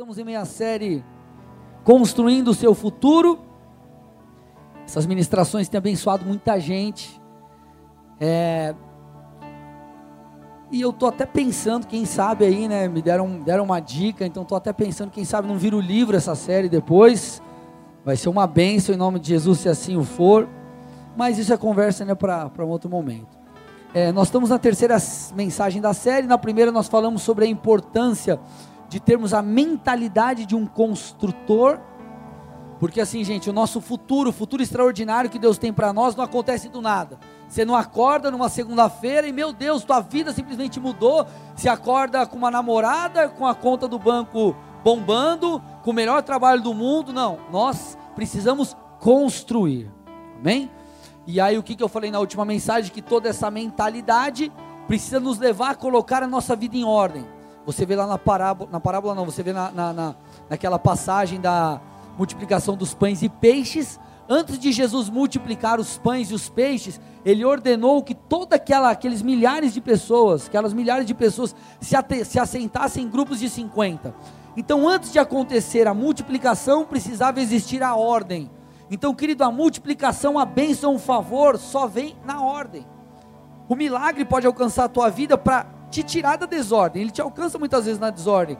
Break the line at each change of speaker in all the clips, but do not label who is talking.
estamos em meia série Construindo o Seu Futuro. Essas ministrações têm abençoado muita gente. É... E eu tô até pensando, quem sabe aí, né? Me deram, deram uma dica, então tô até pensando, quem sabe não vira o livro essa série depois. Vai ser uma bênção em nome de Jesus, se assim o for. Mas isso é conversa né, para um outro momento. É, nós estamos na terceira mensagem da série. Na primeira, nós falamos sobre a importância de termos a mentalidade de um construtor, porque assim, gente, o nosso futuro, o futuro extraordinário que Deus tem para nós, não acontece do nada. Você não acorda numa segunda-feira e, meu Deus, tua vida simplesmente mudou. Você acorda com uma namorada, com a conta do banco bombando, com o melhor trabalho do mundo. Não, nós precisamos construir. Amém? E aí, o que, que eu falei na última mensagem? Que toda essa mentalidade precisa nos levar a colocar a nossa vida em ordem. Você vê lá na parábola, na parábola não, você vê na, na, na, naquela passagem da multiplicação dos pães e peixes. Antes de Jesus multiplicar os pães e os peixes, ele ordenou que toda aquela, aqueles milhares de pessoas, aquelas milhares de pessoas se, ate, se assentassem em grupos de 50. Então, antes de acontecer a multiplicação, precisava existir a ordem. Então, querido, a multiplicação, a bênção, o favor só vem na ordem. O milagre pode alcançar a tua vida para te tirar da desordem. Ele te alcança muitas vezes na desordem,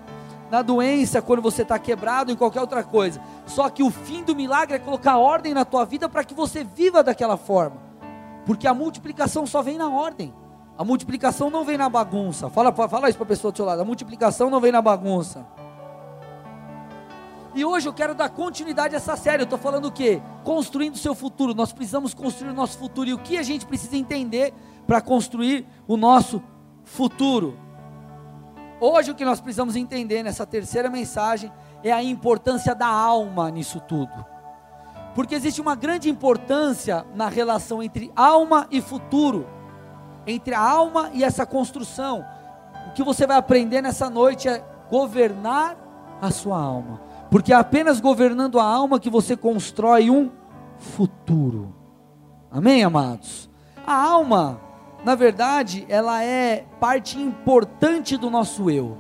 na doença, quando você está quebrado, em qualquer outra coisa. Só que o fim do milagre é colocar ordem na tua vida para que você viva daquela forma. Porque a multiplicação só vem na ordem. A multiplicação não vem na bagunça. Fala, fala isso para a pessoa do seu lado. A multiplicação não vem na bagunça. E hoje eu quero dar continuidade a essa série. Eu estou falando o quê? Construindo o seu futuro. Nós precisamos construir o nosso futuro. E o que a gente precisa entender para construir o nosso futuro. Hoje o que nós precisamos entender nessa terceira mensagem é a importância da alma nisso tudo. Porque existe uma grande importância na relação entre alma e futuro, entre a alma e essa construção. O que você vai aprender nessa noite é governar a sua alma, porque é apenas governando a alma que você constrói um futuro. Amém, amados? A alma na verdade, ela é parte importante do nosso eu.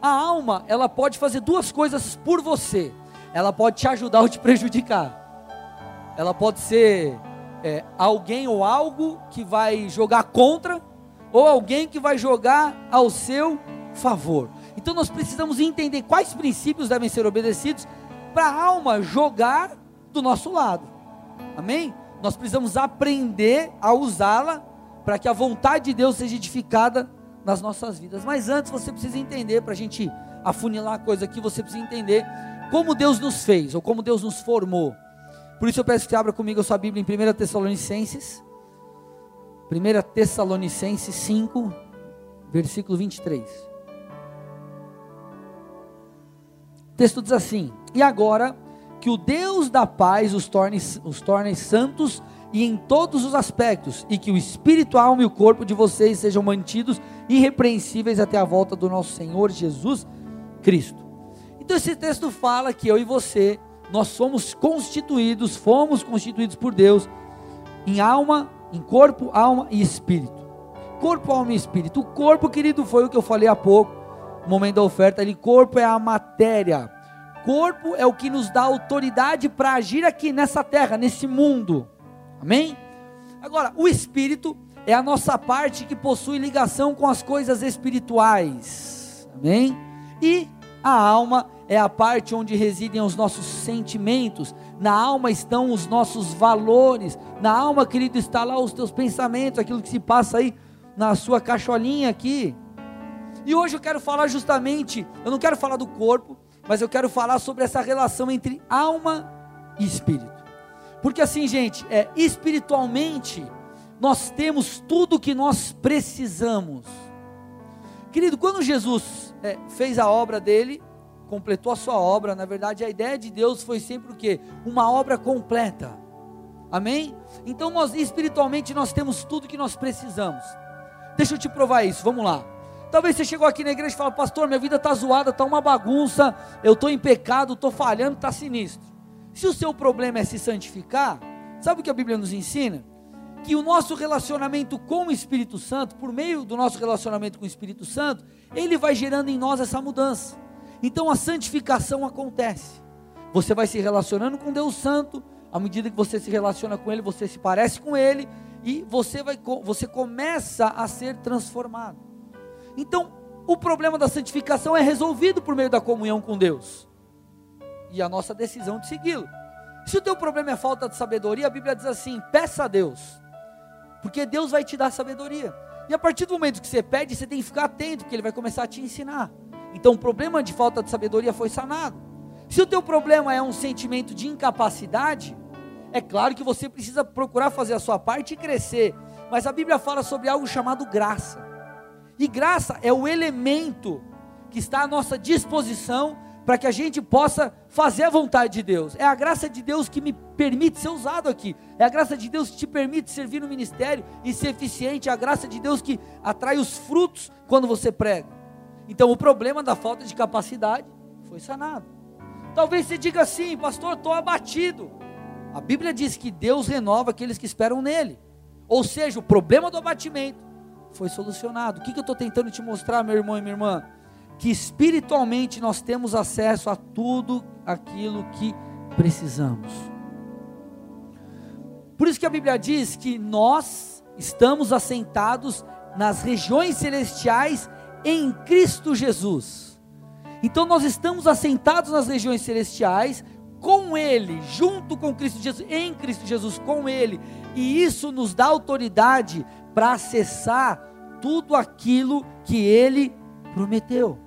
A alma, ela pode fazer duas coisas por você. Ela pode te ajudar ou te prejudicar. Ela pode ser é, alguém ou algo que vai jogar contra, ou alguém que vai jogar ao seu favor. Então nós precisamos entender quais princípios devem ser obedecidos para a alma jogar do nosso lado. Amém? Nós precisamos aprender a usá-la para que a vontade de Deus seja edificada nas nossas vidas. Mas antes você precisa entender, para a gente afunilar a coisa aqui, você precisa entender como Deus nos fez, ou como Deus nos formou. Por isso eu peço que abra comigo a sua Bíblia em 1 Tessalonicenses, 1 Tessalonicenses 5, versículo 23. O texto diz assim: E agora que o Deus da paz os torne, os torne santos e em todos os aspectos, e que o espírito, a alma e o corpo de vocês sejam mantidos irrepreensíveis até a volta do nosso Senhor Jesus Cristo. Então esse texto fala que eu e você, nós somos constituídos, fomos constituídos por Deus em alma, em corpo, alma e espírito. Corpo, alma e espírito. O corpo, querido, foi o que eu falei há pouco, no momento da oferta ali, corpo é a matéria. Corpo é o que nos dá autoridade para agir aqui nessa terra, nesse mundo. Amém? Agora, o espírito é a nossa parte que possui ligação com as coisas espirituais. Amém? E a alma é a parte onde residem os nossos sentimentos. Na alma estão os nossos valores. Na alma, querido, está lá os teus pensamentos, aquilo que se passa aí na sua cacholinha aqui. E hoje eu quero falar justamente, eu não quero falar do corpo, mas eu quero falar sobre essa relação entre alma e espírito. Porque assim, gente, é, espiritualmente, nós temos tudo o que nós precisamos. Querido, quando Jesus é, fez a obra dele, completou a sua obra, na verdade a ideia de Deus foi sempre o quê? Uma obra completa. Amém? Então nós espiritualmente nós temos tudo que nós precisamos. Deixa eu te provar isso, vamos lá. Talvez você chegou aqui na igreja e fala, pastor, minha vida está zoada, está uma bagunça, eu estou em pecado, estou falhando, está sinistro. Se o seu problema é se santificar, sabe o que a Bíblia nos ensina? Que o nosso relacionamento com o Espírito Santo, por meio do nosso relacionamento com o Espírito Santo, ele vai gerando em nós essa mudança. Então a santificação acontece. Você vai se relacionando com Deus Santo, à medida que você se relaciona com Ele, você se parece com Ele e você vai você começa a ser transformado. Então, o problema da santificação é resolvido por meio da comunhão com Deus e a nossa decisão de segui-lo. Se o teu problema é falta de sabedoria, a Bíblia diz assim: peça a Deus, porque Deus vai te dar sabedoria. E a partir do momento que você pede, você tem que ficar atento, porque Ele vai começar a te ensinar. Então, o problema de falta de sabedoria foi sanado. Se o teu problema é um sentimento de incapacidade, é claro que você precisa procurar fazer a sua parte e crescer. Mas a Bíblia fala sobre algo chamado graça. E graça é o elemento que está à nossa disposição para que a gente possa fazer a vontade de Deus. É a graça de Deus que me permite ser usado aqui. É a graça de Deus que te permite servir no ministério e ser eficiente. É a graça de Deus que atrai os frutos quando você prega. Então, o problema da falta de capacidade foi sanado. Talvez você diga assim, pastor, estou abatido. A Bíblia diz que Deus renova aqueles que esperam nele. Ou seja, o problema do abatimento foi solucionado. O que, que eu estou tentando te mostrar, meu irmão e minha irmã? Que espiritualmente nós temos acesso a tudo aquilo que precisamos. Por isso que a Bíblia diz que nós estamos assentados nas regiões celestiais em Cristo Jesus. Então nós estamos assentados nas regiões celestiais com Ele, junto com Cristo Jesus, em Cristo Jesus, com Ele, e isso nos dá autoridade para acessar tudo aquilo que Ele prometeu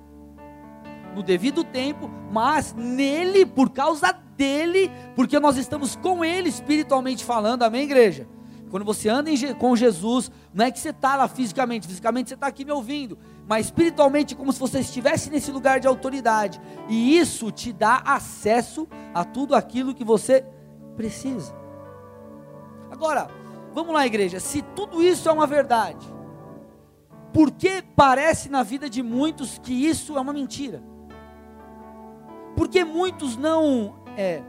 no devido tempo, mas nele, por causa dele, porque nós estamos com ele espiritualmente falando, amém, igreja? Quando você anda em, com Jesus, não é que você está lá fisicamente, fisicamente você está aqui me ouvindo, mas espiritualmente, como se você estivesse nesse lugar de autoridade, e isso te dá acesso a tudo aquilo que você precisa. Agora, vamos lá, igreja, se tudo isso é uma verdade, por que parece na vida de muitos que isso é uma mentira? Porque muitos não é,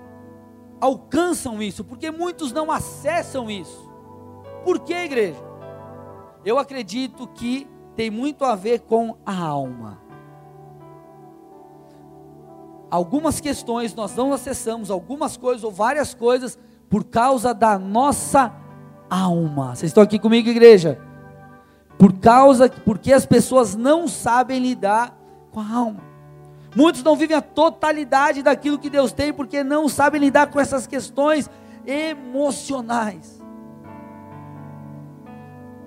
alcançam isso? Porque muitos não acessam isso? Por que, igreja? Eu acredito que tem muito a ver com a alma. Algumas questões nós não acessamos, algumas coisas ou várias coisas, por causa da nossa alma. Vocês estão aqui comigo, igreja? Por causa, porque as pessoas não sabem lidar com a alma. Muitos não vivem a totalidade daquilo que Deus tem porque não sabem lidar com essas questões emocionais.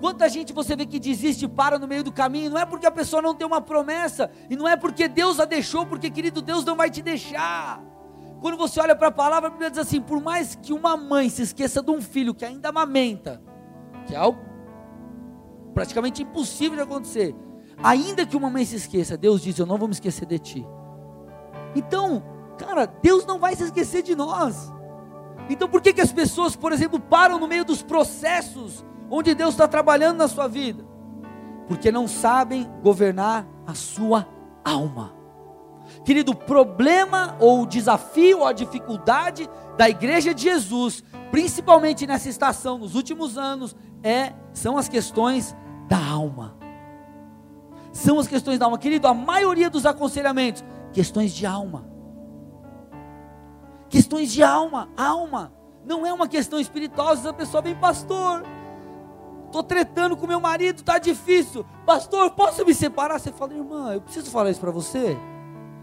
Quanta gente você vê que desiste e para no meio do caminho, não é porque a pessoa não tem uma promessa, e não é porque Deus a deixou, porque querido Deus não vai te deixar. Quando você olha para a palavra, a Bíblia diz assim: por mais que uma mãe se esqueça de um filho que ainda amamenta, que é algo praticamente impossível de acontecer, Ainda que uma mãe se esqueça, Deus diz: Eu não vou me esquecer de ti. Então, cara, Deus não vai se esquecer de nós. Então, por que, que as pessoas, por exemplo, param no meio dos processos onde Deus está trabalhando na sua vida? Porque não sabem governar a sua alma. Querido, o problema ou o desafio ou a dificuldade da igreja de Jesus, principalmente nessa estação, nos últimos anos, é são as questões da alma são as questões da alma. Querido, a maioria dos aconselhamentos, questões de alma. Questões de alma, alma. Não é uma questão espiritual. Vezes a pessoa vem, pastor, estou tretando com meu marido, está difícil. Pastor, posso me separar? Você fala, irmã, eu preciso falar isso para você.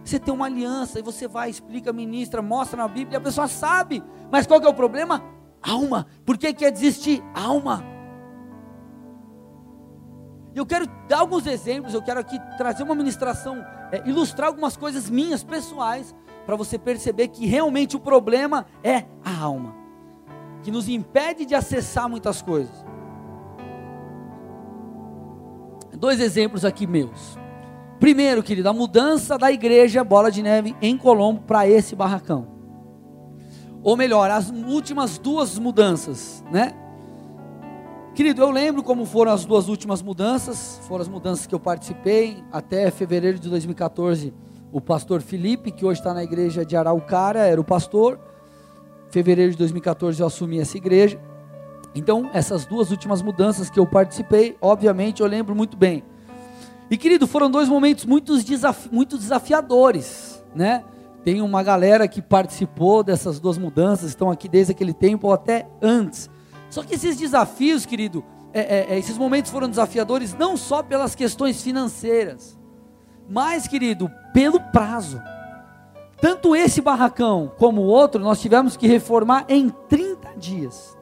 Você tem uma aliança e você vai, explica, ministra, mostra na Bíblia, a pessoa sabe. Mas qual que é o problema? Alma. Por que quer desistir? Alma. Eu quero dar alguns exemplos, eu quero aqui trazer uma ministração, é, ilustrar algumas coisas minhas, pessoais, para você perceber que realmente o problema é a alma, que nos impede de acessar muitas coisas. Dois exemplos aqui meus. Primeiro, querido, a mudança da igreja Bola de Neve em Colombo para esse barracão. Ou melhor, as últimas duas mudanças, né? Querido, eu lembro como foram as duas últimas mudanças, foram as mudanças que eu participei, até fevereiro de 2014, o pastor Felipe, que hoje está na igreja de Araucária, era o pastor. Fevereiro de 2014 eu assumi essa igreja. Então, essas duas últimas mudanças que eu participei, obviamente eu lembro muito bem. E querido, foram dois momentos muito, desafi muito desafiadores, né? Tem uma galera que participou dessas duas mudanças, estão aqui desde aquele tempo ou até antes. Só que esses desafios, querido, é, é, é esses momentos foram desafiadores não só pelas questões financeiras, mas, querido, pelo prazo. Tanto esse barracão como o outro, nós tivemos que reformar em 30 dias.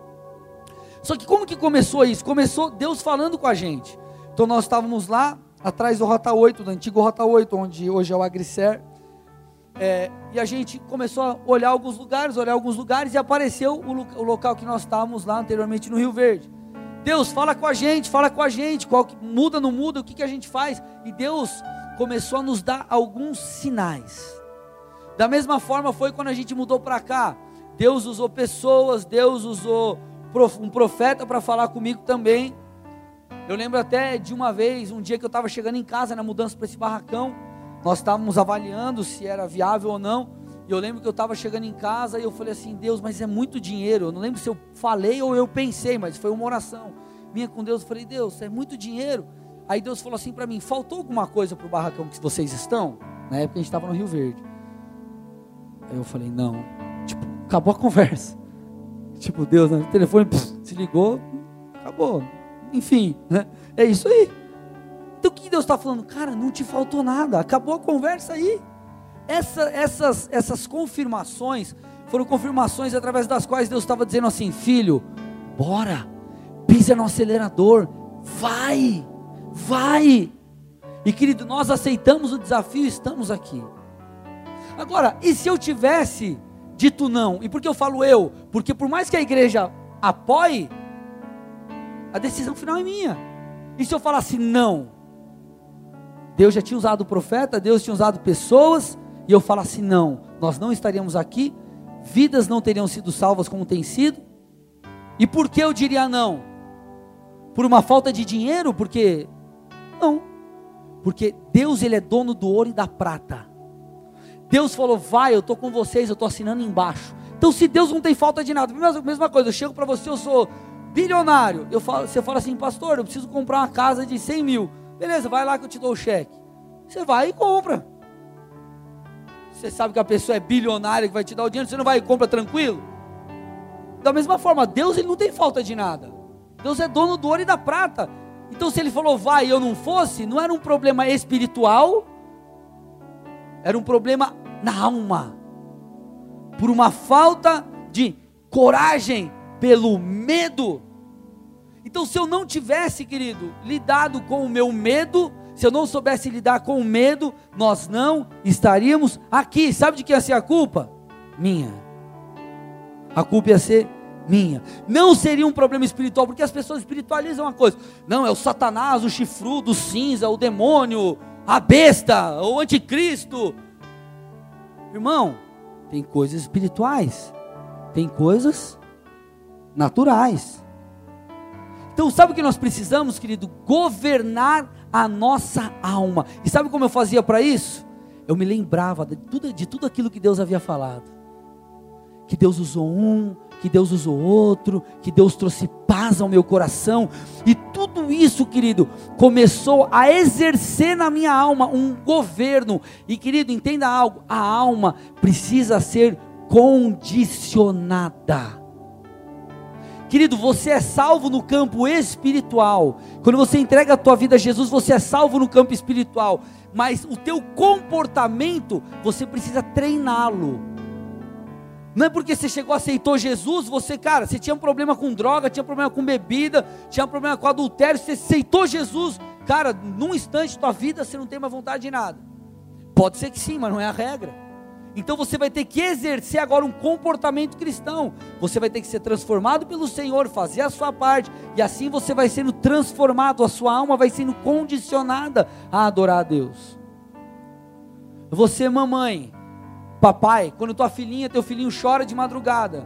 Só que como que começou isso? Começou Deus falando com a gente. Então nós estávamos lá, atrás do Rota 8, do antigo Rota 8, onde hoje é o Agricer. É, e a gente começou a olhar alguns lugares, olhar alguns lugares, e apareceu o, o, local que nós estávamos lá anteriormente no Rio Verde. Deus, fala com a gente, fala com a gente, qual, muda, não muda, o que, que a gente faz? E Deus começou a nos dar alguns sinais. Da mesma forma foi quando a gente mudou para cá. Deus usou pessoas, Deus usou um profeta para falar comigo também. Eu lembro até de uma vez, um dia que eu estava chegando em casa na mudança para esse barracão, nós estávamos avaliando se era viável ou não. E eu lembro que eu estava chegando em casa e eu falei assim: Deus, mas é muito dinheiro. Eu não lembro se eu falei ou eu pensei, mas foi uma oração minha com Deus. Eu falei: Deus, é muito dinheiro. Aí Deus falou assim para mim: faltou alguma coisa para o barracão que vocês estão? Na época a gente estava no Rio Verde. Aí eu falei: não. Tipo, acabou a conversa. Tipo, Deus, né? o telefone pss, se ligou, acabou. Enfim, né? é isso aí. Então o que Deus está falando? Cara, não te faltou nada, acabou a conversa aí. Essa, essas, essas confirmações foram confirmações através das quais Deus estava dizendo assim: filho, bora, pisa no acelerador, vai, vai. E querido, nós aceitamos o desafio e estamos aqui. Agora, e se eu tivesse dito não. E por que eu falo eu? Porque por mais que a igreja apoie, a decisão final é minha. E se eu falasse não? Deus já tinha usado profeta, Deus tinha usado pessoas, e eu falasse não, nós não estaríamos aqui, vidas não teriam sido salvas como tem sido. E por que eu diria não? Por uma falta de dinheiro? Porque não. Porque Deus ele é dono do ouro e da prata. Deus falou, vai, eu estou com vocês, eu estou assinando embaixo. Então, se Deus não tem falta de nada, mesma coisa, eu chego para você, eu sou bilionário. Eu falo, você fala assim, pastor, eu preciso comprar uma casa de 100 mil. Beleza, vai lá que eu te dou o cheque. Você vai e compra. Você sabe que a pessoa é bilionária que vai te dar o dinheiro, você não vai e compra tranquilo? Da mesma forma, Deus ele não tem falta de nada. Deus é dono do ouro e da prata. Então, se ele falou vai e eu não fosse, não era um problema espiritual, era um problema na alma, por uma falta de coragem, pelo medo. Então, se eu não tivesse, querido, lidado com o meu medo, se eu não soubesse lidar com o medo, nós não estaríamos aqui. Sabe de quem ia ser a culpa? Minha. A culpa ia ser minha. Não seria um problema espiritual, porque as pessoas espiritualizam uma coisa. Não, é o Satanás, o chifrudo, o cinza, o demônio, a besta, o anticristo. Irmão, tem coisas espirituais, tem coisas naturais. Então, sabe o que nós precisamos, querido? Governar a nossa alma. E sabe como eu fazia para isso? Eu me lembrava de tudo, de tudo aquilo que Deus havia falado. Que Deus usou um, que Deus usou outro, que Deus trouxe paz ao meu coração, e tudo isso, querido, começou a exercer na minha alma um governo. E querido, entenda algo: a alma precisa ser condicionada. Querido, você é salvo no campo espiritual. Quando você entrega a tua vida a Jesus, você é salvo no campo espiritual. Mas o teu comportamento, você precisa treiná-lo. Não é porque você chegou, aceitou Jesus, você, cara, você tinha um problema com droga, tinha um problema com bebida, tinha um problema com adultério, você aceitou Jesus, cara, num instante da tua vida você não tem mais vontade de nada. Pode ser que sim, mas não é a regra. Então você vai ter que exercer agora um comportamento cristão. Você vai ter que ser transformado pelo Senhor, fazer a sua parte, e assim você vai sendo transformado, a sua alma vai sendo condicionada a adorar a Deus. Você, mamãe, Papai, quando tua filhinha, teu filhinho chora de madrugada.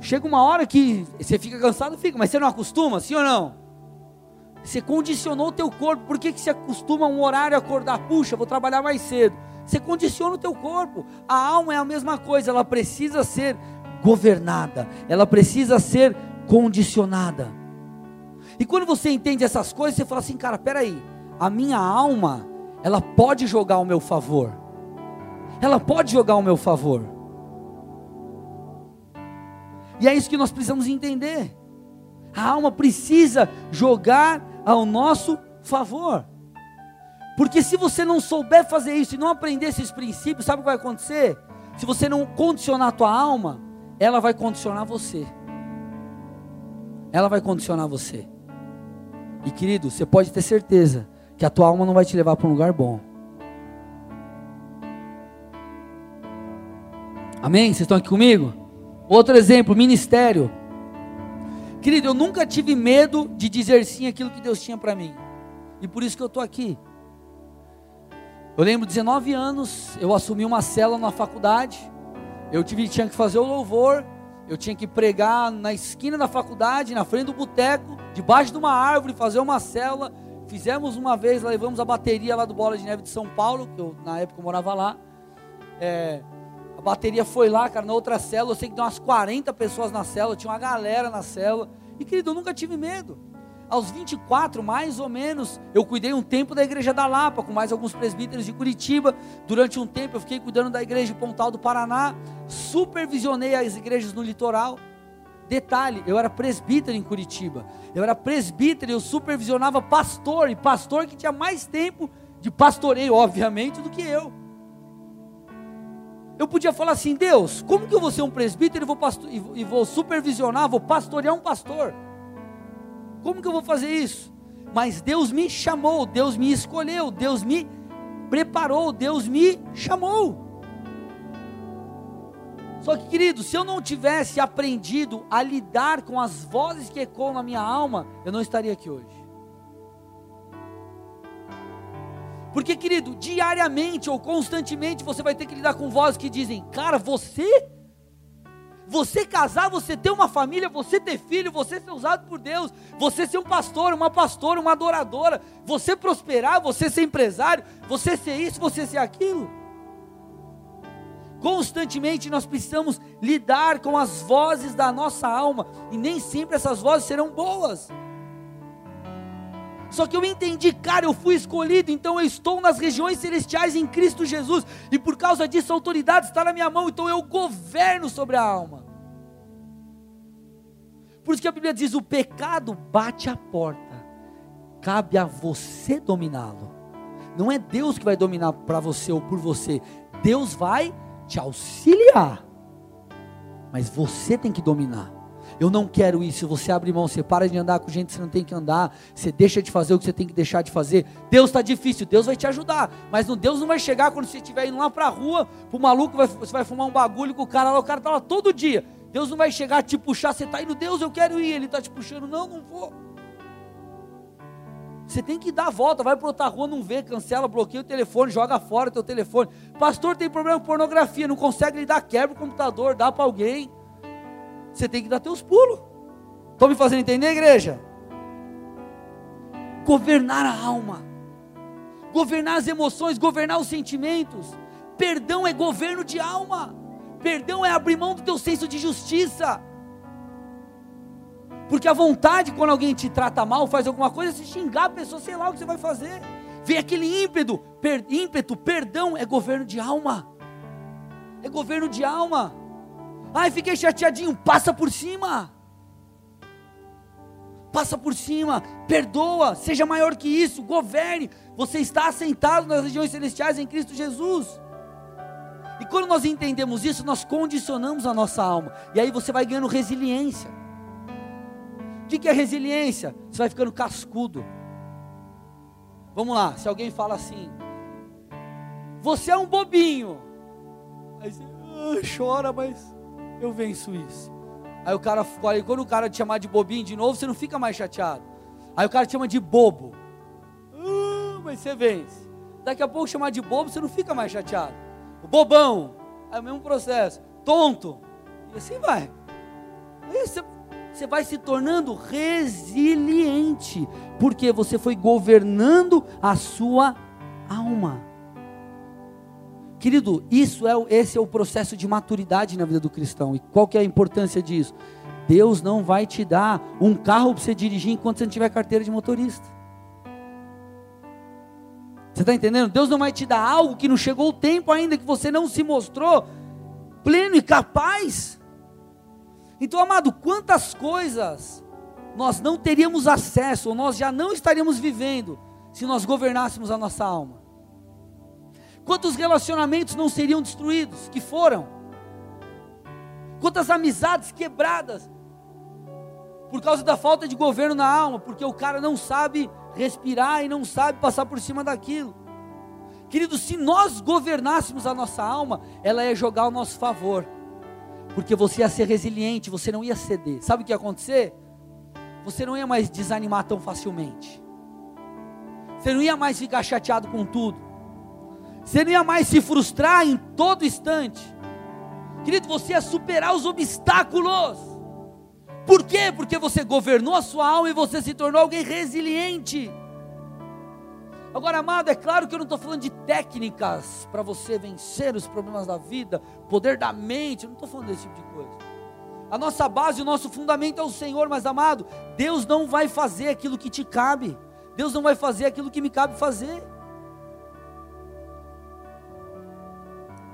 Chega uma hora que você fica cansado, fica, mas você não acostuma, sim ou não? Você condicionou o teu corpo. Por que, que se acostuma a um horário a acordar? Puxa, vou trabalhar mais cedo. Você condiciona o teu corpo. A alma é a mesma coisa, ela precisa ser governada, ela precisa ser condicionada. E quando você entende essas coisas, você fala assim, cara, peraí, a minha alma, ela pode jogar ao meu favor. Ela pode jogar ao meu favor. E é isso que nós precisamos entender. A alma precisa jogar ao nosso favor. Porque se você não souber fazer isso e não aprender esses princípios, sabe o que vai acontecer? Se você não condicionar a tua alma, ela vai condicionar você. Ela vai condicionar você. E querido, você pode ter certeza que a tua alma não vai te levar para um lugar bom. Amém? Vocês estão aqui comigo? Outro exemplo, ministério. Querido, eu nunca tive medo de dizer sim aquilo que Deus tinha para mim. E por isso que eu estou aqui. Eu lembro, 19 anos, eu assumi uma cela na faculdade. Eu tive, tinha que fazer o louvor. Eu tinha que pregar na esquina da faculdade, na frente do boteco, debaixo de uma árvore, fazer uma célula. Fizemos uma vez, levamos a bateria lá do Bola de Neve de São Paulo, que eu, na época eu morava lá. É, a bateria foi lá, cara, na outra célula. Eu sei que tem umas 40 pessoas na célula, tinha uma galera na célula. E querido, eu nunca tive medo. Aos 24, mais ou menos, eu cuidei um tempo da igreja da Lapa, com mais alguns presbíteros de Curitiba. Durante um tempo eu fiquei cuidando da igreja de Pontal do Paraná, supervisionei as igrejas no litoral. Detalhe, eu era presbítero em Curitiba. Eu era presbítero, eu supervisionava pastor, e pastor que tinha mais tempo de pastoreio, obviamente, do que eu. Eu podia falar assim, Deus, como que eu vou ser um presbítero e vou, e vou supervisionar, vou pastorear um pastor? Como que eu vou fazer isso? Mas Deus me chamou, Deus me escolheu, Deus me preparou, Deus me chamou. Só que, querido, se eu não tivesse aprendido a lidar com as vozes que ecoam na minha alma, eu não estaria aqui hoje. Porque, querido, diariamente ou constantemente você vai ter que lidar com vozes que dizem: Cara, você, você casar, você ter uma família, você ter filho, você ser usado por Deus, você ser um pastor, uma pastora, uma adoradora, você prosperar, você ser empresário, você ser isso, você ser aquilo. Constantemente nós precisamos lidar com as vozes da nossa alma, e nem sempre essas vozes serão boas. Só que eu entendi, cara, eu fui escolhido, então eu estou nas regiões celestiais em Cristo Jesus, e por causa disso a autoridade está na minha mão, então eu governo sobre a alma. Por isso que a Bíblia diz: o pecado bate a porta, cabe a você dominá-lo. Não é Deus que vai dominar para você ou por você, Deus vai te auxiliar, mas você tem que dominar. Eu não quero isso. Você abre mão, você para de andar com gente que você não tem que andar, você deixa de fazer o que você tem que deixar de fazer. Deus está difícil, Deus vai te ajudar. Mas não, Deus não vai chegar quando você estiver indo lá para a rua, para o maluco, vai, você vai fumar um bagulho com o cara lá, o cara está lá todo dia. Deus não vai chegar te puxar, você está indo, Deus, eu quero ir. Ele está te puxando, não, não vou. Você tem que dar a volta, vai para outra rua, não vê, cancela, bloqueia o telefone, joga fora o teu telefone. Pastor tem problema com pornografia, não consegue lidar, quebra o computador, dá para alguém você tem que dar teus pulos. Estão me fazendo entender, igreja? Governar a alma, governar as emoções, governar os sentimentos. Perdão é governo de alma. Perdão é abrir mão do teu senso de justiça. Porque a vontade, quando alguém te trata mal, faz alguma coisa, se xingar a pessoa, sei lá o que você vai fazer. Vem aquele ímpeto, per, ímpeto, perdão é governo de alma. É governo de alma. Ai, fiquei chateadinho. Passa por cima. Passa por cima. Perdoa. Seja maior que isso. Governe. Você está assentado nas regiões celestiais em Cristo Jesus. E quando nós entendemos isso, nós condicionamos a nossa alma. E aí você vai ganhando resiliência. O que é resiliência? Você vai ficando cascudo. Vamos lá, se alguém fala assim, você é um bobinho. Aí você ah, chora, mas eu venço isso. Aí o cara, aí quando o cara te chamar de bobinho de novo, você não fica mais chateado. Aí o cara te chama de bobo. Uh, mas você vence. Daqui a pouco chamar de bobo, você não fica mais chateado. O bobão, é o mesmo processo. Tonto. E assim vai. Aí você, você vai se tornando resiliente. Porque você foi governando a sua alma. Querido, isso é esse é o processo de maturidade na vida do cristão. E qual que é a importância disso? Deus não vai te dar um carro para você dirigir enquanto você não tiver carteira de motorista. Você está entendendo? Deus não vai te dar algo que não chegou o tempo ainda, que você não se mostrou pleno e capaz. Então, amado, quantas coisas nós não teríamos acesso, ou nós já não estaríamos vivendo, se nós governássemos a nossa alma? Quantos relacionamentos não seriam destruídos, que foram? Quantas amizades quebradas, por causa da falta de governo na alma, porque o cara não sabe respirar e não sabe passar por cima daquilo. Querido, se nós governássemos a nossa alma, ela ia jogar ao nosso favor, porque você ia ser resiliente, você não ia ceder. Sabe o que ia acontecer? Você não ia mais desanimar tão facilmente, você não ia mais ficar chateado com tudo, você não ia mais se frustrar em todo instante. Querido, você ia superar os obstáculos. Por quê? Porque você governou a sua alma e você se tornou alguém resiliente. Agora, amado, é claro que eu não estou falando de técnicas para você vencer os problemas da vida, poder da mente, eu não estou falando desse tipo de coisa. A nossa base, o nosso fundamento é o Senhor, mas amado, Deus não vai fazer aquilo que te cabe, Deus não vai fazer aquilo que me cabe fazer.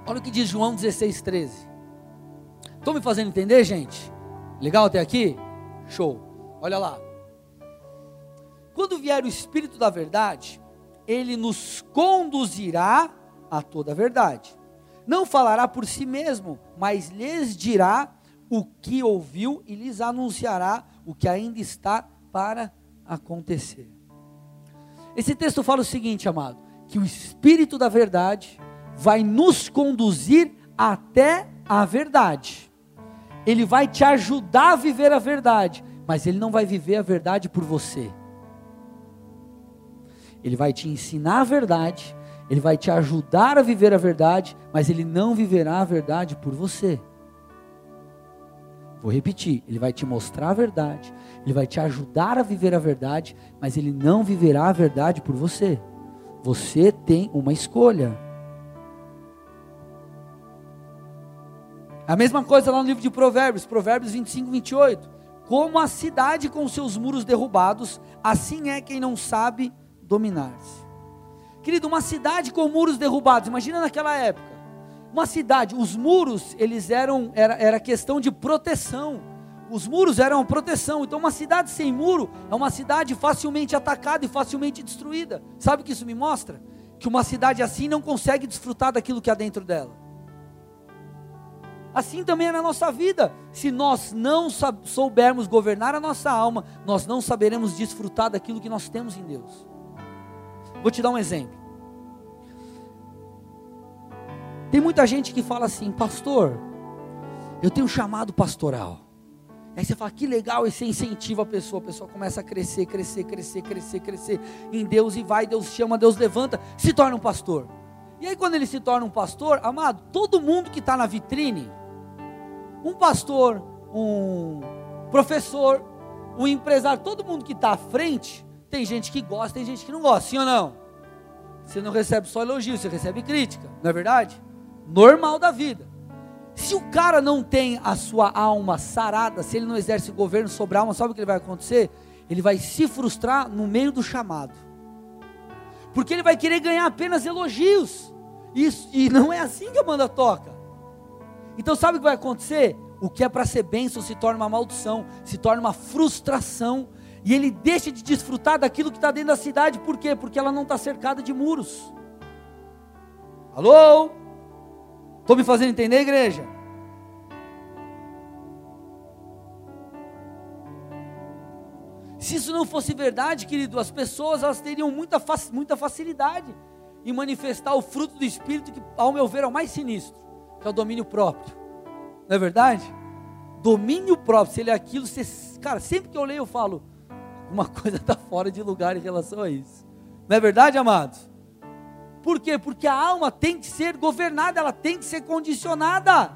Olha o que diz João 16, 13. Estão me fazendo entender, gente? Legal até aqui? Show. Olha lá. Quando vier o Espírito da Verdade, ele nos conduzirá a toda a verdade. Não falará por si mesmo, mas lhes dirá o que ouviu e lhes anunciará o que ainda está para acontecer. Esse texto fala o seguinte, amado: que o Espírito da Verdade vai nos conduzir até a verdade. Ele vai te ajudar a viver a verdade, mas ele não vai viver a verdade por você. Ele vai te ensinar a verdade, ele vai te ajudar a viver a verdade, mas ele não viverá a verdade por você. Vou repetir, ele vai te mostrar a verdade, ele vai te ajudar a viver a verdade, mas ele não viverá a verdade por você. Você tem uma escolha. A mesma coisa lá no livro de Provérbios, Provérbios 25, 28. Como a cidade com seus muros derrubados, assim é quem não sabe dominar-se. Querido, uma cidade com muros derrubados, imagina naquela época. Uma cidade, os muros, eles eram, era, era questão de proteção. Os muros eram proteção. Então, uma cidade sem muro é uma cidade facilmente atacada e facilmente destruída. Sabe o que isso me mostra? Que uma cidade assim não consegue desfrutar daquilo que há dentro dela. Assim também é na nossa vida. Se nós não soubermos governar a nossa alma, nós não saberemos desfrutar daquilo que nós temos em Deus. Vou te dar um exemplo. Tem muita gente que fala assim, pastor, eu tenho um chamado pastoral. Aí você fala, que legal, e você incentiva a pessoa, a pessoa começa a crescer, crescer, crescer, crescer, crescer em Deus e vai, Deus chama, Deus levanta, se torna um pastor. E aí quando ele se torna um pastor, amado, todo mundo que está na vitrine, um pastor, um professor, um empresário, todo mundo que está à frente, tem gente que gosta, tem gente que não gosta, sim ou não? Você não recebe só elogio, você recebe crítica, não é verdade? Normal da vida. Se o cara não tem a sua alma sarada, se ele não exerce governo sobre a alma, sabe o que vai acontecer? Ele vai se frustrar no meio do chamado. Porque ele vai querer ganhar apenas elogios. Isso, e não é assim que a banda toca. Então sabe o que vai acontecer? O que é para ser bênção se torna uma maldição, se torna uma frustração, e ele deixa de desfrutar daquilo que está dentro da cidade, por quê? Porque ela não está cercada de muros. Alô? Estou me fazendo entender, igreja? Se isso não fosse verdade, querido, as pessoas elas teriam muita, muita facilidade em manifestar o fruto do Espírito, que, ao meu ver, é o mais sinistro que é o domínio próprio. Não é verdade? Domínio próprio, se ele é aquilo, você, cara, sempre que eu leio eu falo, uma coisa está fora de lugar em relação a isso. Não é verdade, amados? Por quê? Porque a alma tem que ser governada, ela tem que ser condicionada.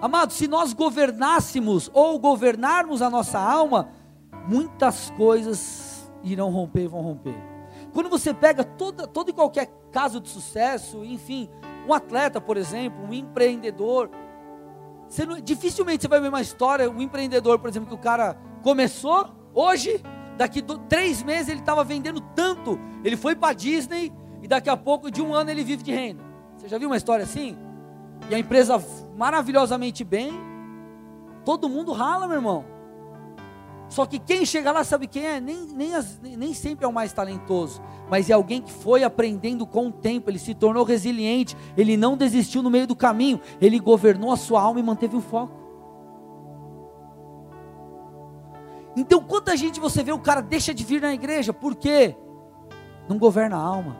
Amados, se nós governássemos ou governarmos a nossa alma, muitas coisas irão romper e vão romper. Quando você pega toda, todo e qualquer caso de sucesso, enfim, um atleta, por exemplo, um empreendedor, Você não, dificilmente você vai ver uma história, um empreendedor, por exemplo, que o cara começou hoje, daqui do, três meses ele estava vendendo tanto, ele foi para Disney e daqui a pouco, de um ano, ele vive de renda. Você já viu uma história assim? E a empresa maravilhosamente bem, todo mundo rala, meu irmão. Só que quem chega lá sabe quem é? Nem, nem, as, nem sempre é o mais talentoso, mas é alguém que foi aprendendo com o tempo, ele se tornou resiliente, ele não desistiu no meio do caminho, ele governou a sua alma e manteve o foco. Então, quanta gente você vê, o cara deixa de vir na igreja, por quê? Não governa a alma.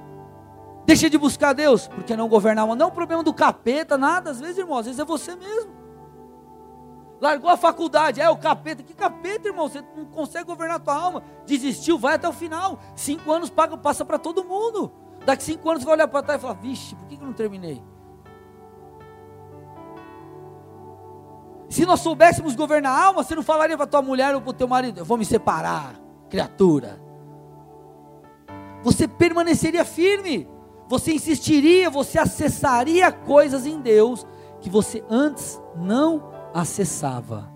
Deixa de buscar Deus, porque não governa a alma. Não é um problema do capeta, nada, às vezes, irmão, às vezes é você mesmo largou a faculdade, é o capeta. Que capeta, irmão? Você não consegue governar a tua alma. Desistiu, vai até o final. Cinco anos paga, passa para todo mundo. Daqui cinco anos você vai olhar para trás e falar: Vixe, por que eu não terminei? Se nós soubéssemos governar a alma, você não falaria para tua mulher ou para o teu marido: Eu vou me separar, criatura. Você permaneceria firme. Você insistiria, você acessaria coisas em Deus que você antes não acessava.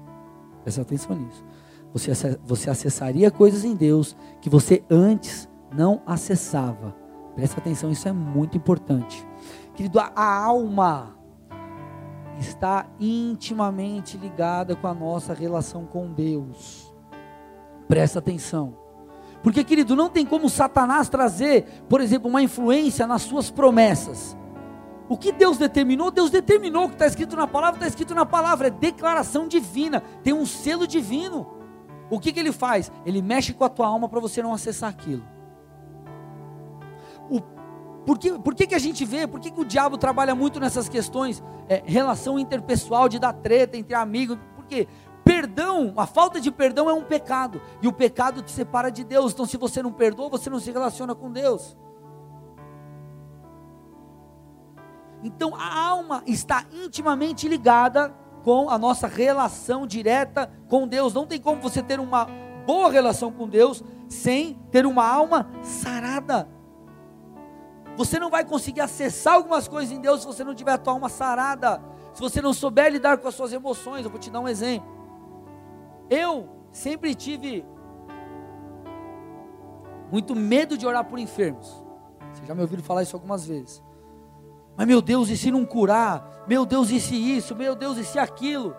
Presta atenção nisso. Você, você acessaria coisas em Deus que você antes não acessava. Presta atenção, isso é muito importante. Querido, a, alma está intimamente ligada com a nossa relação com Deus. Presta atenção. Porque, querido, não tem como Satanás trazer, por exemplo, uma influência nas suas promessas. O que Deus determinou, Deus determinou. O que está escrito na palavra, está escrito na palavra. É declaração divina. Tem um selo divino. O que, que ele faz? Ele mexe com a tua alma para você não acessar aquilo. O, por que, por que, que a gente vê? Por que, que o diabo trabalha muito nessas questões? É, relação interpessoal, de dar treta entre amigos. Por quê? Perdão, a falta de perdão é um pecado. E o pecado te separa de Deus. Então, se você não perdoa, você não se relaciona com Deus. Então a alma está intimamente ligada com a nossa relação direta com Deus. Não tem como você ter uma boa relação com Deus sem ter uma alma sarada. Você não vai conseguir acessar algumas coisas em Deus se você não tiver a tua alma sarada. Se você não souber lidar com as suas emoções, eu vou te dar um exemplo. Eu sempre tive muito medo de orar por enfermos. Vocês já me ouviram falar isso algumas vezes. Mas meu Deus, e se não curar? Meu Deus, e se isso? Meu Deus, e se aquilo?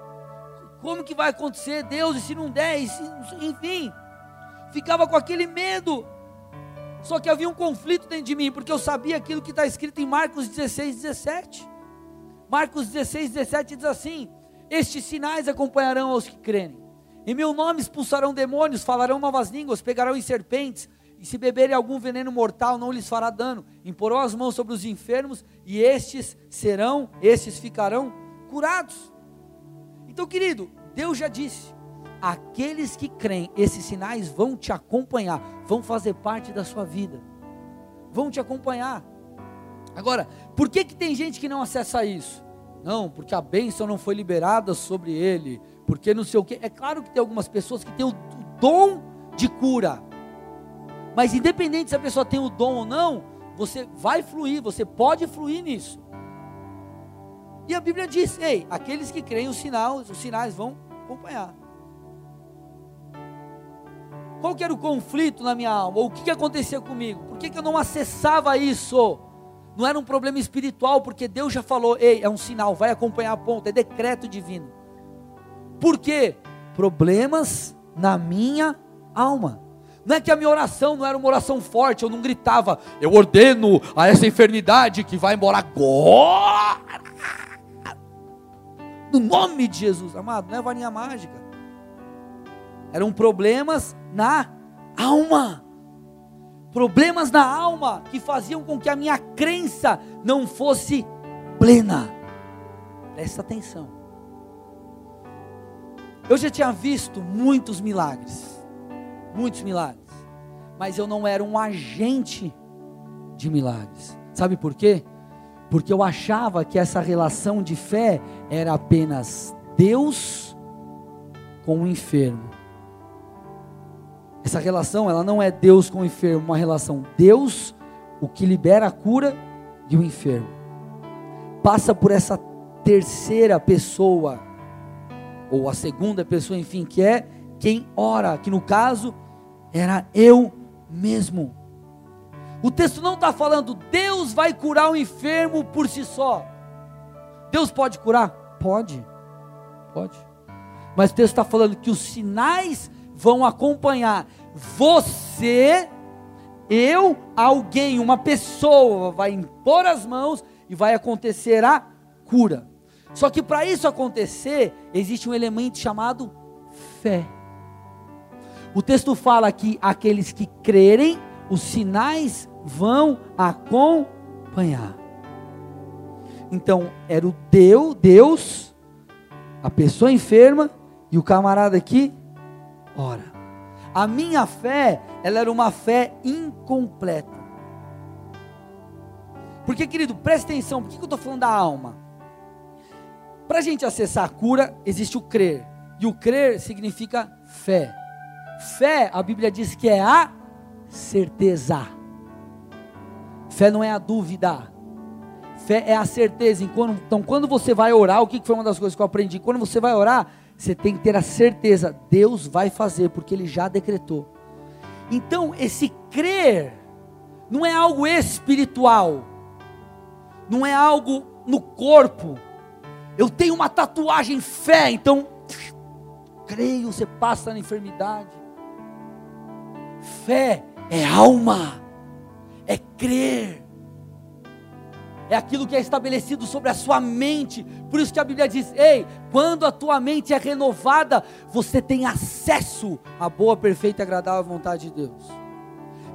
Como que vai acontecer? Deus, e se não der? E se, enfim, ficava com aquele medo. Só que havia um conflito dentro de mim, porque eu sabia aquilo que está escrito em Marcos 16, 17. Marcos 16, 17 diz assim: Estes sinais acompanharão aos que crerem. Em meu nome expulsarão demônios, falarão novas línguas, pegarão em serpentes, e se beberem algum veneno mortal, não lhes fará dano. Imporão as mãos sobre os enfermos, e estes serão, estes ficarão curados. Então, querido, Deus já disse: aqueles que creem, esses sinais vão te acompanhar, vão fazer parte da sua vida, vão te acompanhar. Agora, por que, que tem gente que não acessa isso? Não, porque a bênção não foi liberada sobre ele, porque não sei o que. É claro que tem algumas pessoas que têm o dom de cura, mas independente se a pessoa tem o dom ou não, você vai fluir, você pode fluir nisso. E a Bíblia diz: ei, aqueles que creem os sinais, os sinais vão acompanhar. Qual que era o conflito na minha alma? Ou o que, que acontecia comigo? Por que, que eu não acessava isso? Não era um problema espiritual, porque Deus já falou: ei, é um sinal, vai acompanhar a ponta, é decreto divino. Por quê? Problemas na minha alma. Não é que a minha oração não era uma oração forte, eu não gritava, eu ordeno a essa enfermidade que vai embora agora. No nome de Jesus, amado, não é varinha mágica. Eram problemas na alma. Problemas na alma que faziam com que a minha crença não fosse plena. Presta atenção. Eu já tinha visto muitos milagres muitos milagres, mas eu não era um agente de milagres. Sabe por quê? Porque eu achava que essa relação de fé era apenas Deus com o enfermo. Essa relação, ela não é Deus com o enfermo, uma relação Deus, o que libera a cura e o enfermo. Passa por essa terceira pessoa ou a segunda pessoa, enfim, que é quem ora, que no caso era eu mesmo. O texto não está falando Deus vai curar o enfermo por si só. Deus pode curar? Pode, pode. Mas o texto está falando que os sinais vão acompanhar você, eu, alguém, uma pessoa vai impor as mãos e vai acontecer a cura. Só que para isso acontecer, existe um elemento chamado fé. O texto fala que aqueles que crerem, os sinais vão acompanhar. Então, era o Deus, Deus, a pessoa enferma e o camarada aqui ora. A minha fé, ela era uma fé incompleta. Porque, querido, presta atenção, por que eu estou falando da alma? Para a gente acessar a cura, existe o crer. E o crer significa fé. Fé, a Bíblia diz que é a certeza. Fé não é a dúvida. Fé é a certeza. Então, quando você vai orar, o que foi uma das coisas que eu aprendi? Quando você vai orar, você tem que ter a certeza, Deus vai fazer, porque Ele já decretou. Então, esse crer não é algo espiritual, não é algo no corpo, eu tenho uma tatuagem fé, então creio, você passa na enfermidade. Fé é alma, é crer, é aquilo que é estabelecido sobre a sua mente. Por isso que a Bíblia diz: ei, quando a tua mente é renovada, você tem acesso à boa, perfeita e agradável vontade de Deus.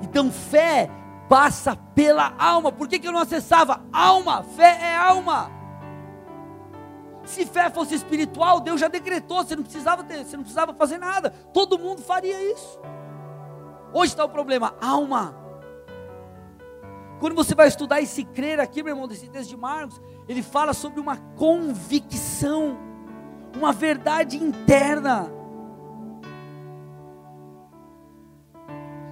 Então, fé passa pela alma. Por que, que eu não acessava? Alma, fé é alma. Se fé fosse espiritual, Deus já decretou, você não precisava ter, você não precisava fazer nada. Todo mundo faria isso. Hoje está o problema, alma. Quando você vai estudar esse crer aqui, meu irmão, desse texto de Marcos, ele fala sobre uma convicção, uma verdade interna.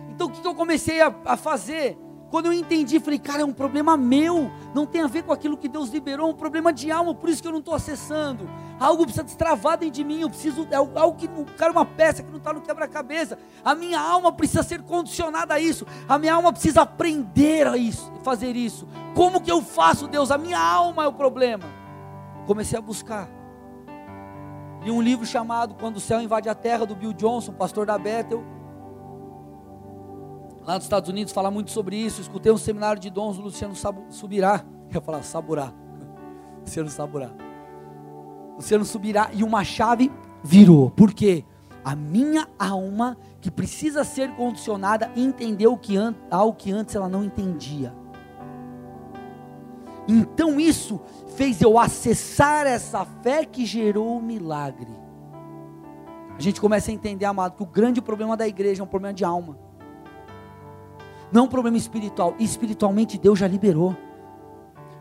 Então o que eu comecei a, a fazer? Quando eu entendi, falei, cara, é um problema meu, não tem a ver com aquilo que Deus liberou, é um problema de alma, por isso que eu não estou acessando. Algo precisa destravar dentro de mim, eu preciso, é algo que, cara, uma peça que não está no quebra-cabeça. A minha alma precisa ser condicionada a isso, a minha alma precisa aprender a isso, fazer isso. Como que eu faço, Deus? A minha alma é o problema. Comecei a buscar. Li um livro chamado Quando o Céu Invade a Terra, do Bill Johnson, pastor da Bethel Lá nos Estados Unidos fala muito sobre isso. Escutei um seminário de dons do Luciano Subirá. Eu ia falar Saburá. Luciano Saburá. Luciano Subirá. E uma chave virou. Por quê? A minha alma, que precisa ser condicionada, entendeu que algo que antes ela não entendia. Então isso fez eu acessar essa fé que gerou o milagre. A gente começa a entender, amado, que o grande problema da igreja é um problema de alma. Não um problema espiritual. Espiritualmente Deus já liberou.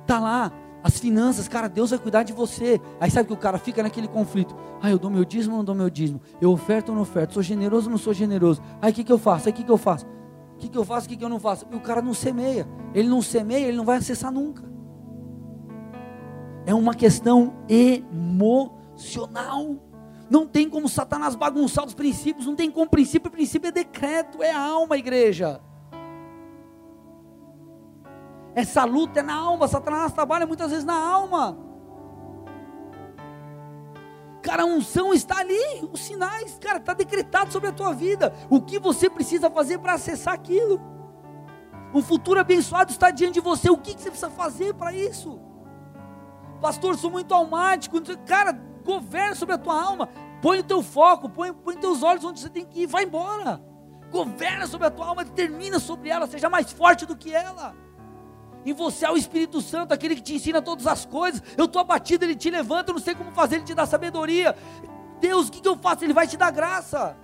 Tá lá, as finanças, cara, Deus vai cuidar de você. Aí sabe que o cara fica naquele conflito. Ah, eu dou meu dízimo ou não dou meu dízimo? Eu oferto ou não oferto? Sou generoso ou não sou generoso? Aí o que, que eu faço? Aí o que, que eu faço? O que, que eu faço? O que, que eu não faço? E o cara não semeia. Ele não semeia, ele não vai acessar nunca. É uma questão emocional. Não tem como Satanás bagunçar os princípios, não tem como princípio, princípio é decreto, é alma, igreja. Essa luta é na alma. Satanás trabalha muitas vezes na alma. Cara, a unção está ali, os sinais, cara, está decretado sobre a tua vida. O que você precisa fazer para acessar aquilo? Um futuro abençoado está diante de você. O que você precisa fazer para isso? Pastor, sou muito almático. Cara, governa sobre a tua alma. Põe o teu foco, põe, põe teus olhos onde você tem que ir. Vai embora. Governa sobre a tua alma, determina sobre ela, seja mais forte do que ela. Em você é o Espírito Santo, aquele que te ensina todas as coisas. Eu estou abatido, ele te levanta, eu não sei como fazer, ele te dá sabedoria. Deus, o que, que eu faço? Ele vai te dar graça.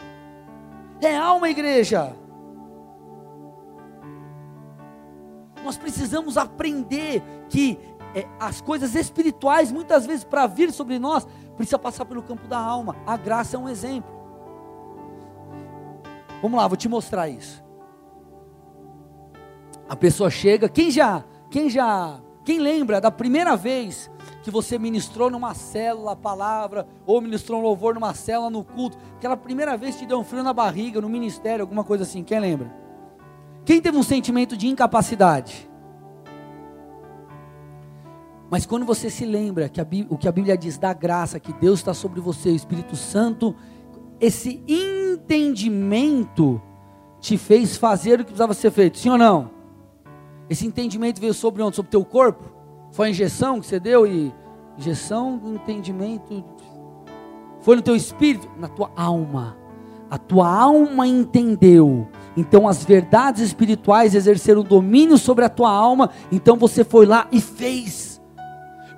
É alma, igreja. Nós precisamos aprender que é, as coisas espirituais, muitas vezes, para vir sobre nós, precisa passar pelo campo da alma. A graça é um exemplo. Vamos lá, vou te mostrar isso. A pessoa chega, quem já, quem já, quem lembra da primeira vez que você ministrou numa célula a palavra, ou ministrou um louvor numa célula no culto, aquela primeira vez te deu um frio na barriga, no ministério, alguma coisa assim, quem lembra? Quem teve um sentimento de incapacidade? Mas quando você se lembra que Bíblia, o que a Bíblia diz da graça, que Deus está sobre você, o Espírito Santo, esse entendimento te fez fazer o que precisava ser feito, sim ou não? Esse entendimento veio sobre onde? Sobre teu corpo? Foi a injeção que você deu e injeção do entendimento foi no teu espírito, na tua alma. A tua alma entendeu. Então as verdades espirituais exerceram domínio sobre a tua alma. Então você foi lá e fez.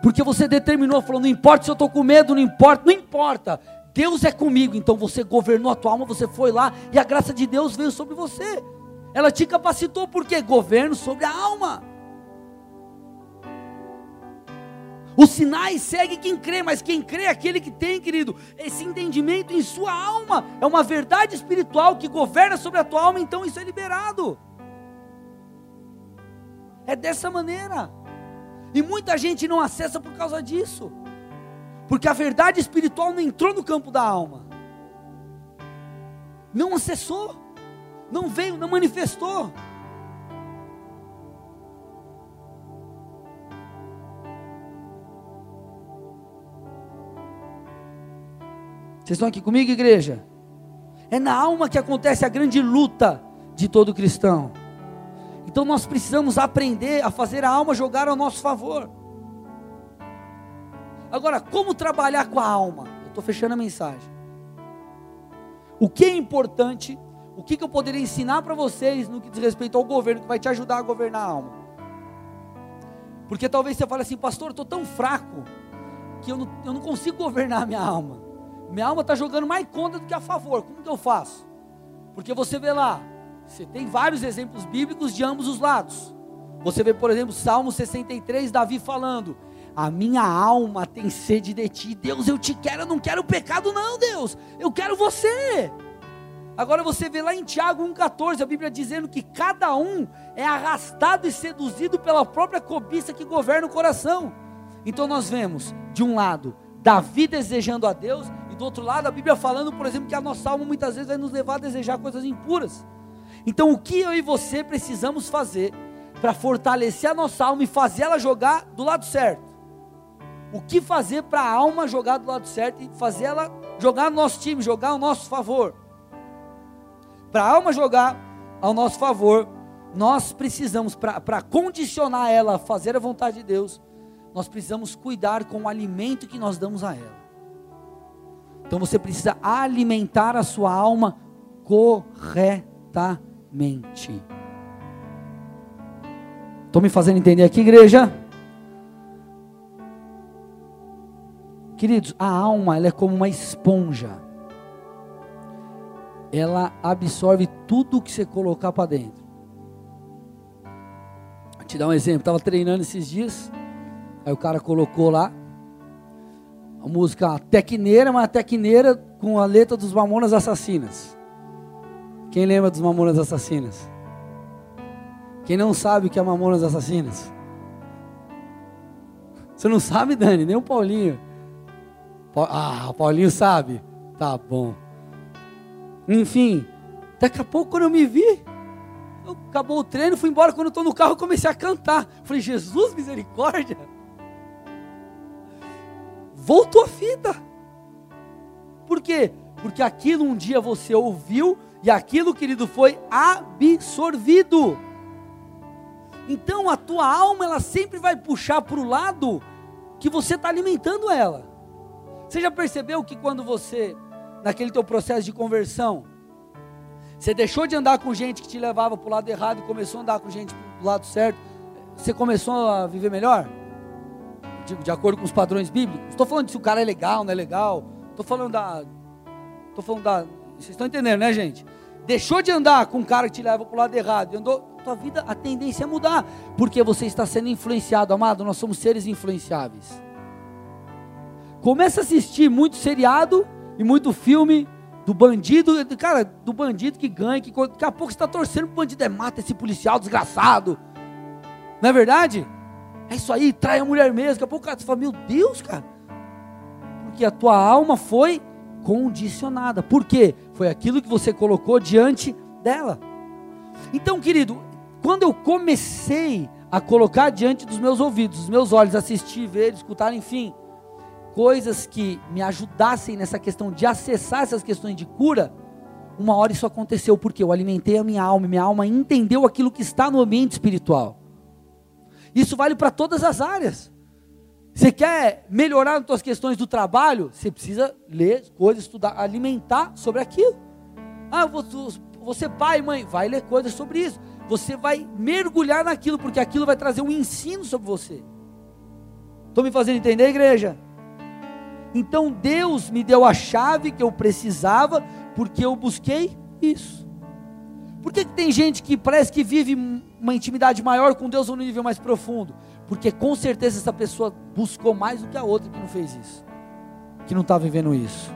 Porque você determinou, falou: não importa se eu estou com medo, não importa, não importa. Deus é comigo. Então você governou a tua alma, você foi lá e a graça de Deus veio sobre você. Ela te capacitou porque governo sobre a alma. Os sinais seguem quem crê, mas quem crê é aquele que tem, querido, esse entendimento em sua alma. É uma verdade espiritual que governa sobre a tua alma, então isso é liberado. É dessa maneira. E muita gente não acessa por causa disso. Porque a verdade espiritual não entrou no campo da alma. Não acessou. Não veio, não manifestou. Vocês estão aqui comigo, igreja? É na alma que acontece a grande luta de todo cristão. Então nós precisamos aprender a fazer a alma jogar ao nosso favor. Agora, como trabalhar com a alma? Eu estou fechando a mensagem. O que é importante, o que, que eu poderia ensinar para vocês no que diz respeito ao governo, que vai te ajudar a governar a alma? Porque talvez você fale assim, pastor, eu estou tão fraco que eu não, eu não consigo governar a minha alma. Minha alma está jogando mais contra do que a favor. Como que eu faço? Porque você vê lá, você tem vários exemplos bíblicos de ambos os lados. Você vê, por exemplo, Salmo 63, Davi falando: A minha alma tem sede de ti. Deus, eu te quero, eu não quero o pecado, não, Deus. Eu quero você. Agora você vê lá em Tiago 1,14, a Bíblia dizendo que cada um é arrastado e seduzido pela própria cobiça que governa o coração. Então nós vemos, de um lado, Davi desejando a Deus, do outro lado, a Bíblia falando, por exemplo, que a nossa alma muitas vezes vai nos levar a desejar coisas impuras. Então, o que eu e você precisamos fazer para fortalecer a nossa alma e fazer ela jogar do lado certo? O que fazer para a alma jogar do lado certo e fazer ela jogar no nosso time, jogar ao nosso favor? Para a alma jogar ao nosso favor, nós precisamos, para condicionar ela a fazer a vontade de Deus, nós precisamos cuidar com o alimento que nós damos a ela. Então você precisa alimentar a sua alma corretamente. Estou me fazendo entender aqui, igreja? Queridos, a alma ela é como uma esponja. Ela absorve tudo que você colocar para dentro. Vou te dar um exemplo. Estava treinando esses dias. Aí o cara colocou lá a música Tecneira, uma Tecneira com a letra dos Mamonas Assassinas. Quem lembra dos Mamonas Assassinas? Quem não sabe o que é Mamonas Assassinas? Você não sabe, Dani? Nem o Paulinho. Ah, o Paulinho sabe. Tá bom. Enfim, daqui a pouco quando eu me vi, acabou o treino, fui embora. Quando eu estou no carro, comecei a cantar. Falei, Jesus, misericórdia voltou a fita. Por quê? Porque aquilo um dia você ouviu e aquilo, querido, foi absorvido. Então a tua alma ela sempre vai puxar para o lado que você está alimentando ela. Você já percebeu que quando você, naquele teu processo de conversão, você deixou de andar com gente que te levava para o lado errado e começou a andar com gente para o lado certo, você começou a viver melhor? de, de acordo com os padrões bíblicos. Estou falando de se o cara é legal, não é legal. Estou falando da. Estou falando da. Vocês estão entendendo, né, gente? Deixou de andar com um cara que te leva para o lado errado. E andou. Tua vida, a tendência é mudar. Porque você está sendo influenciado, amado. Nós somos seres influenciáveis. Começa a assistir muito seriado e muito filme do bandido, cara, do bandido que ganha, que daqui a pouco você está torcendo o bandido é mata esse policial desgraçado. Não é verdade? É isso aí, trai a mulher mesmo. Daqui a pouco cara, você fala, meu Deus, cara. Porque a tua alma foi condicionada. Por quê? Foi aquilo que você colocou diante dela. Então, querido, quando eu comecei a colocar diante dos meus ouvidos, dos meus olhos, assistir, ver, escutar, enfim, coisas que me ajudassem nessa questão de acessar essas questões de cura, uma hora isso aconteceu, porque eu alimentei a minha alma, minha alma entendeu aquilo que está no ambiente espiritual. Isso vale para todas as áreas. Você quer melhorar as suas questões do trabalho? Você precisa ler coisas, estudar, alimentar sobre aquilo. Ah, você pai, mãe, vai ler coisas sobre isso. Você vai mergulhar naquilo, porque aquilo vai trazer um ensino sobre você. Estou me fazendo entender, igreja? Então Deus me deu a chave que eu precisava, porque eu busquei isso. Por que, que tem gente que parece que vive uma intimidade maior com Deus ou nível mais profundo? Porque com certeza essa pessoa buscou mais do que a outra que não fez isso, que não está vivendo isso.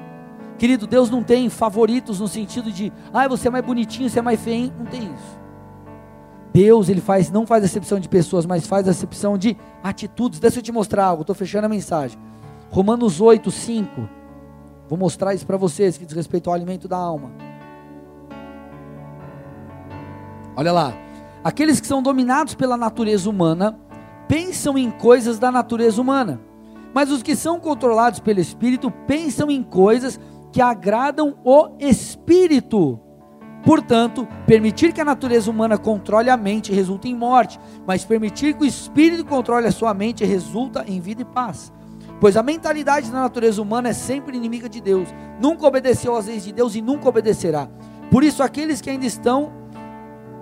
Querido, Deus não tem favoritos no sentido de, ah, você é mais bonitinho, você é mais feio, não tem isso. Deus, ele faz, não faz acepção de pessoas, mas faz acepção de atitudes. Deixa eu te mostrar algo, estou fechando a mensagem. Romanos 8, 5. Vou mostrar isso para vocês que diz respeito ao alimento da alma. Olha lá. Aqueles que são dominados pela natureza humana pensam em coisas da natureza humana, mas os que são controlados pelo Espírito pensam em coisas que agradam o Espírito. Portanto, permitir que a natureza humana controle a mente resulta em morte, mas permitir que o Espírito controle a sua mente resulta em vida e paz. Pois a mentalidade da natureza humana é sempre inimiga de Deus, nunca obedeceu às leis de Deus e nunca obedecerá. Por isso, aqueles que ainda estão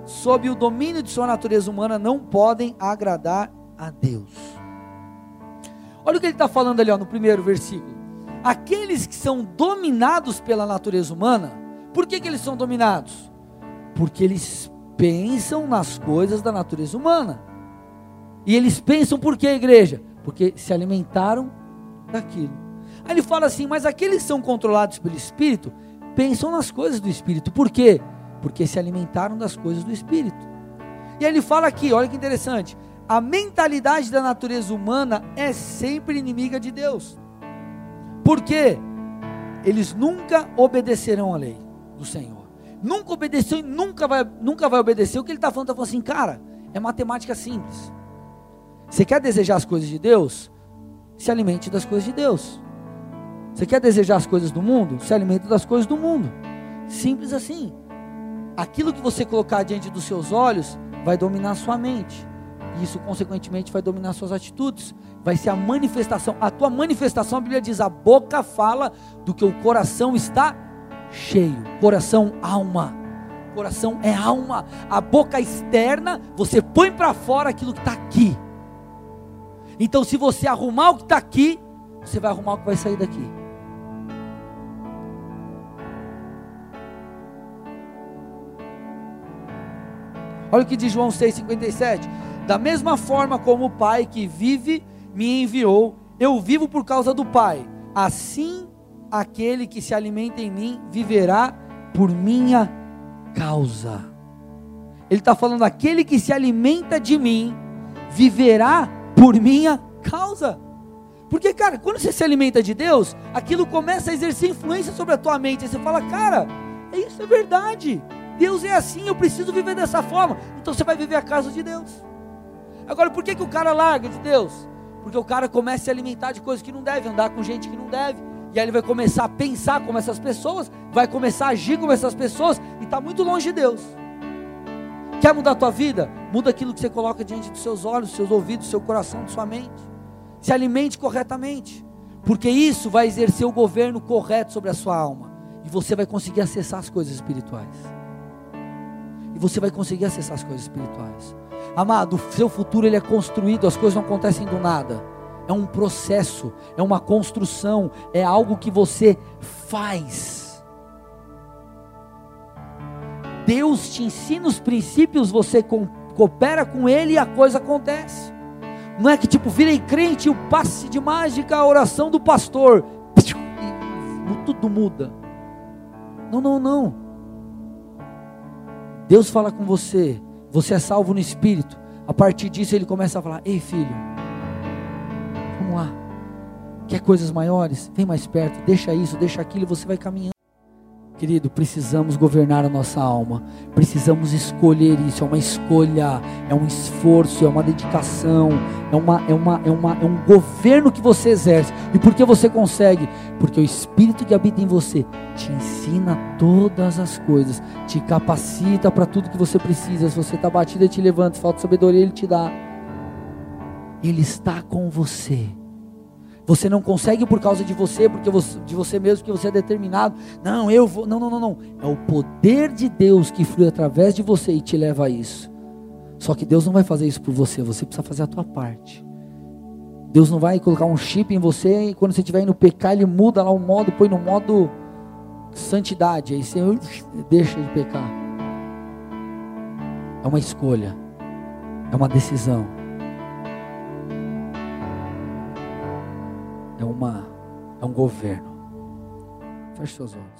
sob o domínio de sua natureza humana não podem agradar a Deus. Olha o que ele está falando ali ó, no primeiro versículo. Aqueles que são dominados pela natureza humana, por que, que eles são dominados? Porque eles pensam nas coisas da natureza humana. E eles pensam por quê, igreja? Porque se alimentaram daquilo. Aí ele fala assim: mas aqueles que são controlados pelo Espírito pensam nas coisas do Espírito. Por quê? porque se alimentaram das coisas do espírito. E ele fala aqui, olha que interessante, a mentalidade da natureza humana é sempre inimiga de Deus. Por quê? Eles nunca obedecerão à lei do Senhor. Nunca obedeceu e nunca vai, nunca vai obedecer. O que ele está falando? Está falando assim, cara, é matemática simples. Você quer desejar as coisas de Deus? Se alimente das coisas de Deus. Você quer desejar as coisas do mundo? Se alimente das coisas do mundo. Simples assim aquilo que você colocar diante dos seus olhos vai dominar a sua mente. E isso, consequentemente, vai dominar suas atitudes. Vai ser a manifestação. A tua manifestação, a Bíblia diz, a boca fala do que o coração está cheio. Coração, alma. Coração é alma. A boca externa, você põe para fora aquilo que está aqui. Então, se você arrumar o que está aqui, você vai arrumar o que vai sair daqui. Olha o que diz João 6,57. Da mesma forma como o Pai que vive me enviou, eu vivo por causa do Pai. Assim, aquele que se alimenta em mim viverá por minha causa. Ele está falando: aquele que se alimenta de mim viverá por minha causa. Porque, cara, quando você se alimenta de Deus, aquilo começa a exercer influência sobre a tua mente. Aí você fala, cara, isso é verdade. Deus é assim, eu preciso viver dessa forma. Então você vai viver a casa de Deus. Agora, por que, que o cara larga de Deus? Porque o cara começa a se alimentar de coisas que não deve, andar com gente que não deve. E aí ele vai começar a pensar como essas pessoas, vai começar a agir como essas pessoas, e está muito longe de Deus. Quer mudar a tua vida? Muda aquilo que você coloca diante dos seus olhos, dos seus ouvidos, do seu coração, de sua mente. Se alimente corretamente. Porque isso vai exercer o governo correto sobre a sua alma. E você vai conseguir acessar as coisas espirituais e você vai conseguir acessar as coisas espirituais. Amado, o seu futuro ele é construído, as coisas não acontecem do nada. É um processo, é uma construção, é algo que você faz. Deus te ensina os princípios, você coopera com Ele e a coisa acontece. Não é que tipo, virei crente, o passe de mágica, a oração do pastor, e tudo muda. Não, não, não. Deus fala com você, você é salvo no espírito. A partir disso ele começa a falar: Ei filho, vamos lá. Quer coisas maiores? Vem mais perto, deixa isso, deixa aquilo, e você vai caminhando. Querido, precisamos governar a nossa alma, precisamos escolher isso, é uma escolha, é um esforço, é uma dedicação, é, uma, é, uma, é, uma, é um governo que você exerce. E por que você consegue? Porque o Espírito que habita em você te ensina todas as coisas, te capacita para tudo que você precisa. Se você está batido, ele te levanta, se falta sabedoria, ele te dá. Ele está com você. Você não consegue por causa de você, porque você, de você mesmo, porque você é determinado. Não, eu vou. Não, não, não, não. É o poder de Deus que flui através de você e te leva a isso. Só que Deus não vai fazer isso por você, você precisa fazer a tua parte. Deus não vai colocar um chip em você e quando você estiver indo pecar, ele muda lá o modo, põe no modo santidade. Aí você deixa de pecar. É uma escolha, é uma decisão. É uma é um governo. Feche seus olhos.